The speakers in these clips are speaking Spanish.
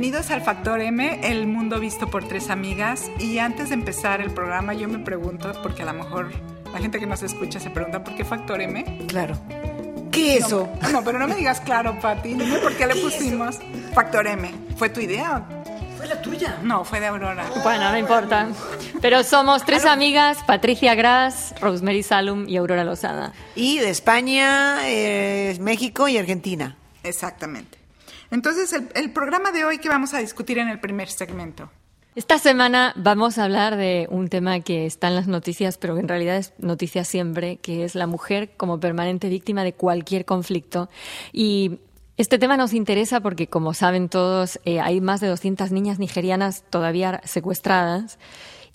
Bienvenidos al Factor M, el mundo visto por tres amigas. Y antes de empezar el programa, yo me pregunto, porque a lo mejor la gente que nos escucha se pregunta, ¿por qué Factor M? Claro. ¿Qué es eso? No, pero no me digas claro, Pati. Dime por qué le pusimos Factor M. ¿Fue tu idea? ¿Fue la tuya? No, fue de Aurora. Bueno, no importa. Pero somos tres amigas, Patricia Gras, Rosemary Salum y Aurora Lozada. Y de España, eh, México y Argentina. Exactamente. Entonces, el, programa de hoy que vamos a discutir en el primer segmento. Esta semana vamos a hablar de un tema que está en las noticias, pero que en realidad es noticia siempre, que es la mujer como permanente víctima de cualquier conflicto. Y este tema nos interesa porque, como saben todos, eh, hay más de 200 niñas nigerianas todavía secuestradas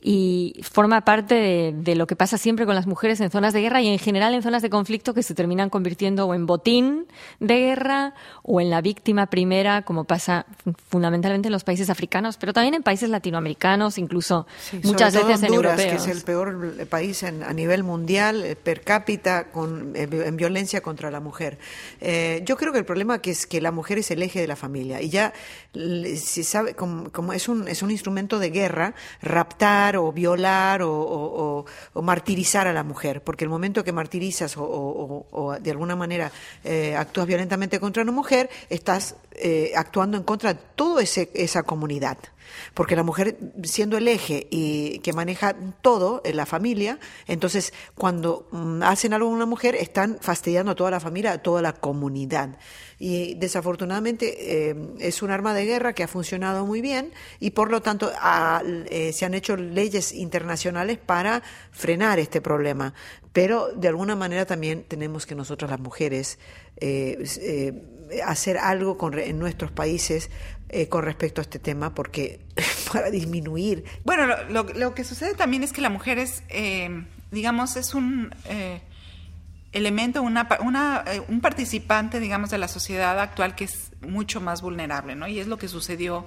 y forma parte de, de, lo que pasa siempre con las mujeres en zonas de guerra y en general en zonas de conflicto que se terminan convirtiendo o en botín de guerra o en la víctima primera, como pasa fundamentalmente en los países africanos, pero también en países latinoamericanos, incluso Sí, muchas sobre todo veces en Honduras, europeos. que es el peor país en- a nivel mundial eh, per cápita con, eh, en violencia contra la mujer. Eh, yo creo que el problema que es que la mujer es el eje de la familia y ya se sabe como, como es un es un instrumento de guerra raptar o violar o, martirizar a la mujer, porque el momento que martirizas o, de alguna manera eh, actúas violentamente contra una mujer, estás eh, actuando en contra de toda esa comunidad. Porque la mujer, siendo el eje y que maneja todo en la familia, entonces cuando mm, hacen algo a una mujer, están fastidiando a toda la familia, a toda la comunidad. Y desafortunadamente eh, es un arma de guerra que ha funcionado muy bien y por lo tanto se han hecho leyes internacionales para frenar este problema. Pero de alguna manera también tenemos que nosotros las mujeres eh, eh, hacer algo con, en nuestros países eh, con respecto a este tema, porque para disminuir. Bueno, lo, lo- que sucede también es que la mujer es, digamos, es un elemento, una, una, un participante, digamos, de la sociedad actual que es mucho más vulnerable, ¿no? Y es lo que sucedió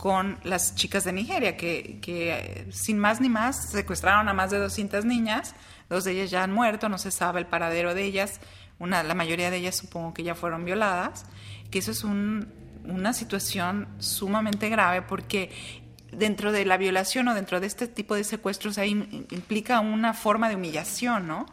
con las chicas de Nigeria, que, que eh, sin más ni más secuestraron a más de 200 niñas, dos de ellas ya han muerto, no se sabe el paradero de ellas, una, la mayoría de ellas supongo que ya fueron violadas, que eso es un, una situación sumamente grave porque dentro de la violación o dentro de este tipo de secuestros ahí im- implica una forma de humillación, ¿no?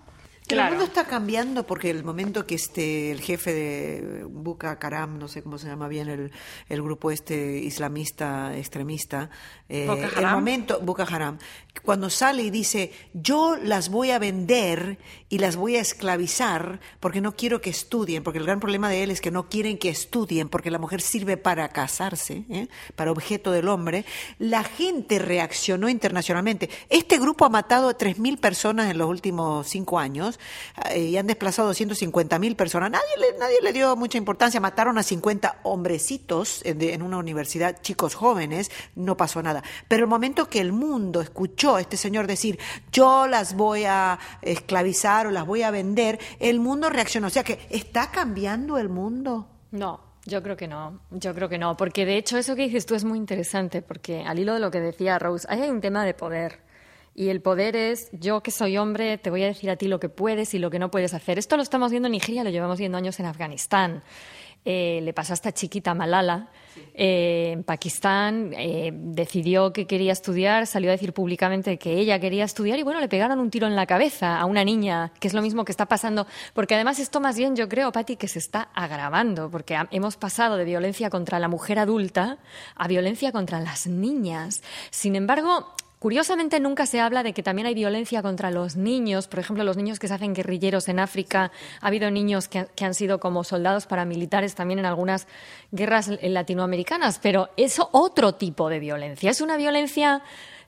El mundo está cambiando porque el momento que este el jefe de Buka Haram, no sé cómo se llama bien el, el grupo este islamista extremista, eh, el momento Buka Haram, cuando sale y dice yo las voy a vender y las voy a esclavizar porque no quiero que estudien, porque el gran problema de él es que no quieren que estudien porque la mujer sirve para casarse, ¿eh? para objeto del hombre. La gente reaccionó internacionalmente. Este grupo ha matado a 3.000 personas en los últimos cinco años eh, y han desplazado 250.000 personas. Nadie le, nadie le dio mucha importancia. Mataron a 50 hombrecitos en, una universidad, chicos jóvenes, no pasó nada. Pero el momento que el mundo escuchó a este señor decir, yo las voy a esclavizar o las voy a vender, el mundo reaccionó. O sea que está cambiando el mundo. No, yo creo que no, yo creo que no, porque de hecho eso que dices tú es muy interesante, porque al hilo de lo que decía Rose, hay un tema de poder. Y el poder es, yo que soy hombre, te voy a decir a ti lo que puedes y lo que no puedes hacer. Esto lo estamos viendo en Nigeria, lo llevamos viendo años en Afganistán. Eh, le pasó a esta chiquita Malala. Eh, en Pakistán eh, decidió que quería estudiar, salió a decir públicamente que ella quería estudiar y bueno, le pegaron un tiro en la cabeza a una niña, que es lo mismo que está pasando, porque además esto más bien yo creo, Patti, que se está agravando, porque hemos pasado de violencia contra la mujer adulta a violencia contra las niñas. Sin embargo, Curiosamente, nunca se habla de que también hay violencia contra los niños. Por ejemplo, los niños que se hacen guerrilleros en África. Ha habido niños que, han sido como soldados paramilitares también en algunas guerras latinoamericanas. Pero es otro tipo de violencia. Es una violencia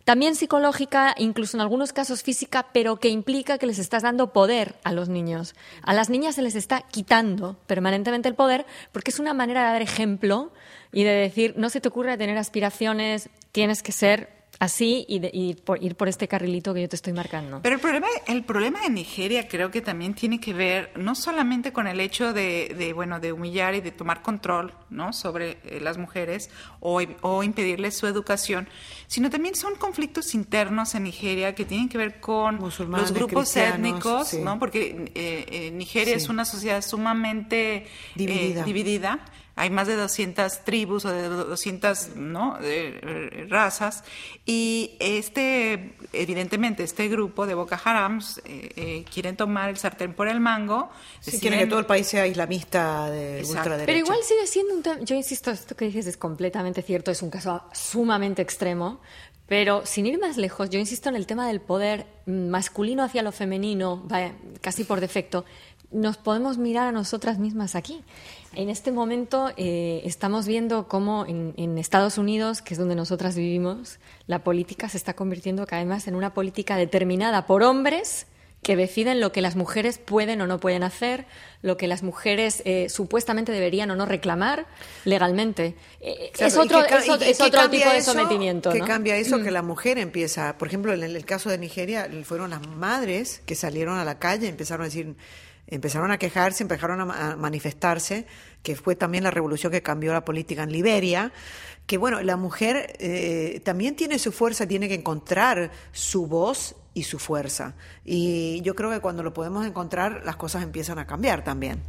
también psicológica, incluso en algunos casos física, pero que implica que les estás dando poder a los niños. A las niñas se les está quitando permanentemente el poder porque es una manera de dar ejemplo y de decir, no se te ocurra tener aspiraciones, tienes que ser así y, de- y por- ir por este carrilito que yo te estoy marcando. Pero el problema, el problema de Nigeria creo que también tiene que ver no solamente con el hecho de, de, bueno, de humillar y de tomar control, ¿no? sobre eh, las mujeres o, o impedirles su educación, sino también son conflictos internos en Nigeria que tienen que ver con Musulmanes, los grupos étnicos, sí. ¿no? Porque eh, eh, Nigeria Sí. es una sociedad sumamente eh, Dividida. dividida. Hay más de 200 tribus o de 200 ¿no? Eh, razas y este, evidentemente, este grupo de Boko Haram eh, eh, quieren tomar el sartén por el mango. Sí, quieren que todo el país sea islamista de ultraderecha. Pero igual sigue siendo un tema, yo insisto, esto que dices es completamente cierto, es un caso sumamente extremo, pero sin ir más lejos, yo insisto en el tema del poder masculino hacia lo femenino, casi por defecto, nos podemos mirar a nosotras mismas aquí. En este momento eh, estamos viendo cómo en, Estados Unidos, que es donde nosotras vivimos, la política se está convirtiendo cada vez más en una política determinada por hombres que deciden lo que las mujeres pueden o no pueden hacer, lo que las mujeres eh, supuestamente deberían o no reclamar legalmente. Eh, es otro, tipo de sometimiento. ¿Qué cambia eso? Mm. Que la mujer empieza, por ejemplo, en el, caso de Nigeria, fueron las madres que salieron a la calle, empezaron a decir, empezaron a quejarse, empezaron a, manifestarse, que fue también la revolución que cambió la política en Liberia que bueno, la mujer eh, también tiene su fuerza, tiene que encontrar su voz y su fuerza. Y yo creo que cuando lo podemos encontrar, las cosas empiezan a cambiar también.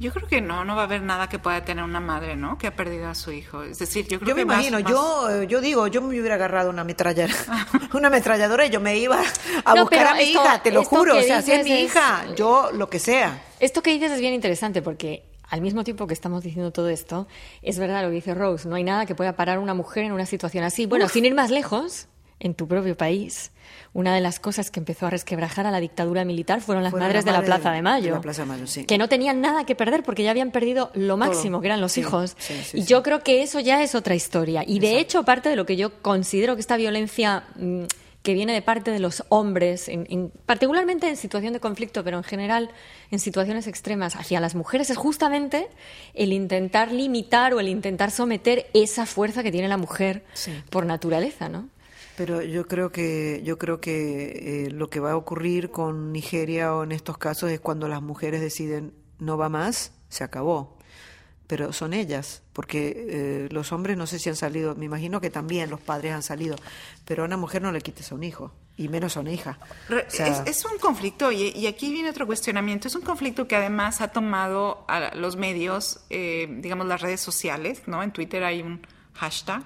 Yo creo que no, no va a haber nada que pueda tener una madre, ¿no? Que ha perdido a su hijo. Es decir, yo creo yo que me imagino, yo, eh, yo digo, yo me hubiera agarrado una ametralladora, una ametralladora y yo me iba a buscar a mi hija, te lo juro. O sea, si es mi hija, yo lo que sea. Esto que dices es bien interesante porque al mismo tiempo que estamos diciendo todo esto, es verdad lo que dice Rose, no hay nada que pueda parar a una mujer en una situación así. Bueno, sin ir más lejos, en tu propio país, una de las cosas que empezó a resquebrajar a la dictadura militar fueron las madres de, la Plaza de, Mayo, que no tenían nada que perder porque ya habían perdido lo máximo, que eran los hijos. y yo creo que eso ya es otra historia. Y de hecho, parte de lo que yo considero que esta violencia... Mm, que viene de parte de los hombres, en, particularmente en situación de conflicto, pero en general en situaciones extremas hacia las mujeres, es justamente el intentar limitar o el intentar someter esa fuerza que tiene la mujer por naturaleza, ¿no? Pero yo creo que yo creo que eh, lo que va a ocurrir con Nigeria o en estos casos es cuando las mujeres deciden no va más, se acabó pero son ellas, porque eh, los hombres no sé si han salido, me imagino que también los padres han salido, pero a una mujer no le quites a un hijo, y menos a una hija. es, un conflicto, y, aquí viene otro cuestionamiento, es un conflicto que además ha tomado a los medios, eh, digamos las redes sociales, ¿no? En Twitter hay un hashtag,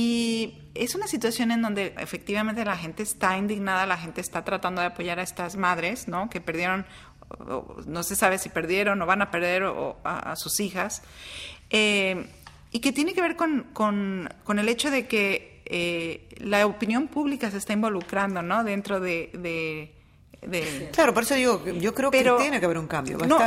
y es una situación en donde efectivamente la gente está indignada, la gente está tratando de apoyar a estas madres, ¿no? Que perdieron no se sabe si perdieron o van a perder a, sus hijas, eh, y que tiene que ver con, con, el hecho de que eh, la opinión pública se está involucrando ¿no? dentro de, Claro, por eso digo, yo creo que tiene que haber un cambio. No,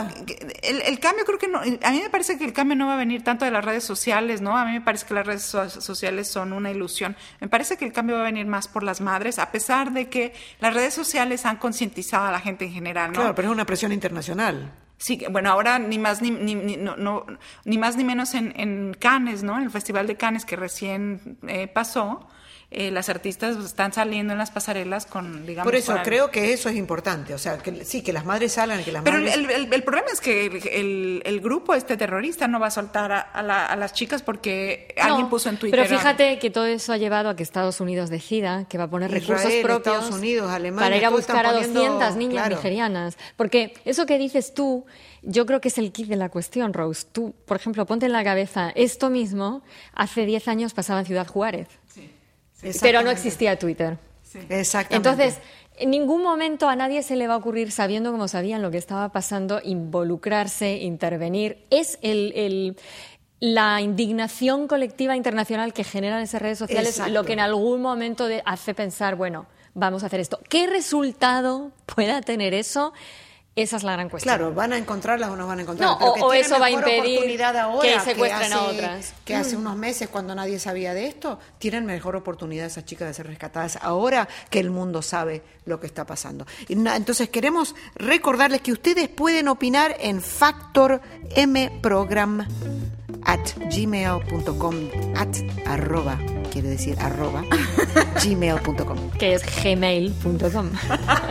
el, cambio creo que no, a mí me parece que el cambio no va a venir tanto de las redes sociales, ¿no? A mí me parece que las redes sociales son una ilusión. Me parece que el cambio va a venir más por las madres, a pesar de que las redes sociales han concientizado a la gente en general, ¿no? Claro, pero es una presión internacional. Sí, bueno, ahora ni más ni, ni, no, ni más ni menos en, en Cannes, ¿no? En el Festival de Cannes que recién eh, pasó, eh, las artistas están saliendo en las pasarelas con, digamos... Por eso creo que eso es importante, o sea, que sí, que las madres salgan, que las Pero madres... el, el, el, problema es que el, el, grupo este terrorista no va a soltar a, a, las chicas porque alguien puso en Twitter... Pero fíjate que todo eso ha llevado a que Estados Unidos decida que va a poner recursos propios Estados Unidos, Alemania, para ir a buscar a 200 niñas nigerianas. Porque eso que dices tú, yo creo que es el kit de la cuestión, Rose. Tú, por ejemplo, ponte en la cabeza, esto mismo hace 10 años pasaba en Ciudad Juárez. Pero no existía Twitter. Exactamente. Entonces, en ningún momento a nadie se le va a ocurrir, sabiendo como sabían lo que estaba pasando, involucrarse, intervenir. Es el, la indignación colectiva internacional que generan esas redes sociales lo que en algún momento hace pensar, bueno, vamos a hacer esto. ¿Qué resultado pueda tener eso? Esa es la gran cuestión. Claro, van a encontrarlas o no van a encontrar. No, o, eso va a impedir que secuestren a otras. Que hace mm. unos meses, cuando nadie sabía de esto, tienen mejor oportunidad esas chicas de ser rescatadas ahora que el mundo sabe lo que está pasando. Entonces queremos recordarles que ustedes pueden opinar en Factor M Program at gmail.com at quiere decir arroba gmail.com que es gmail.com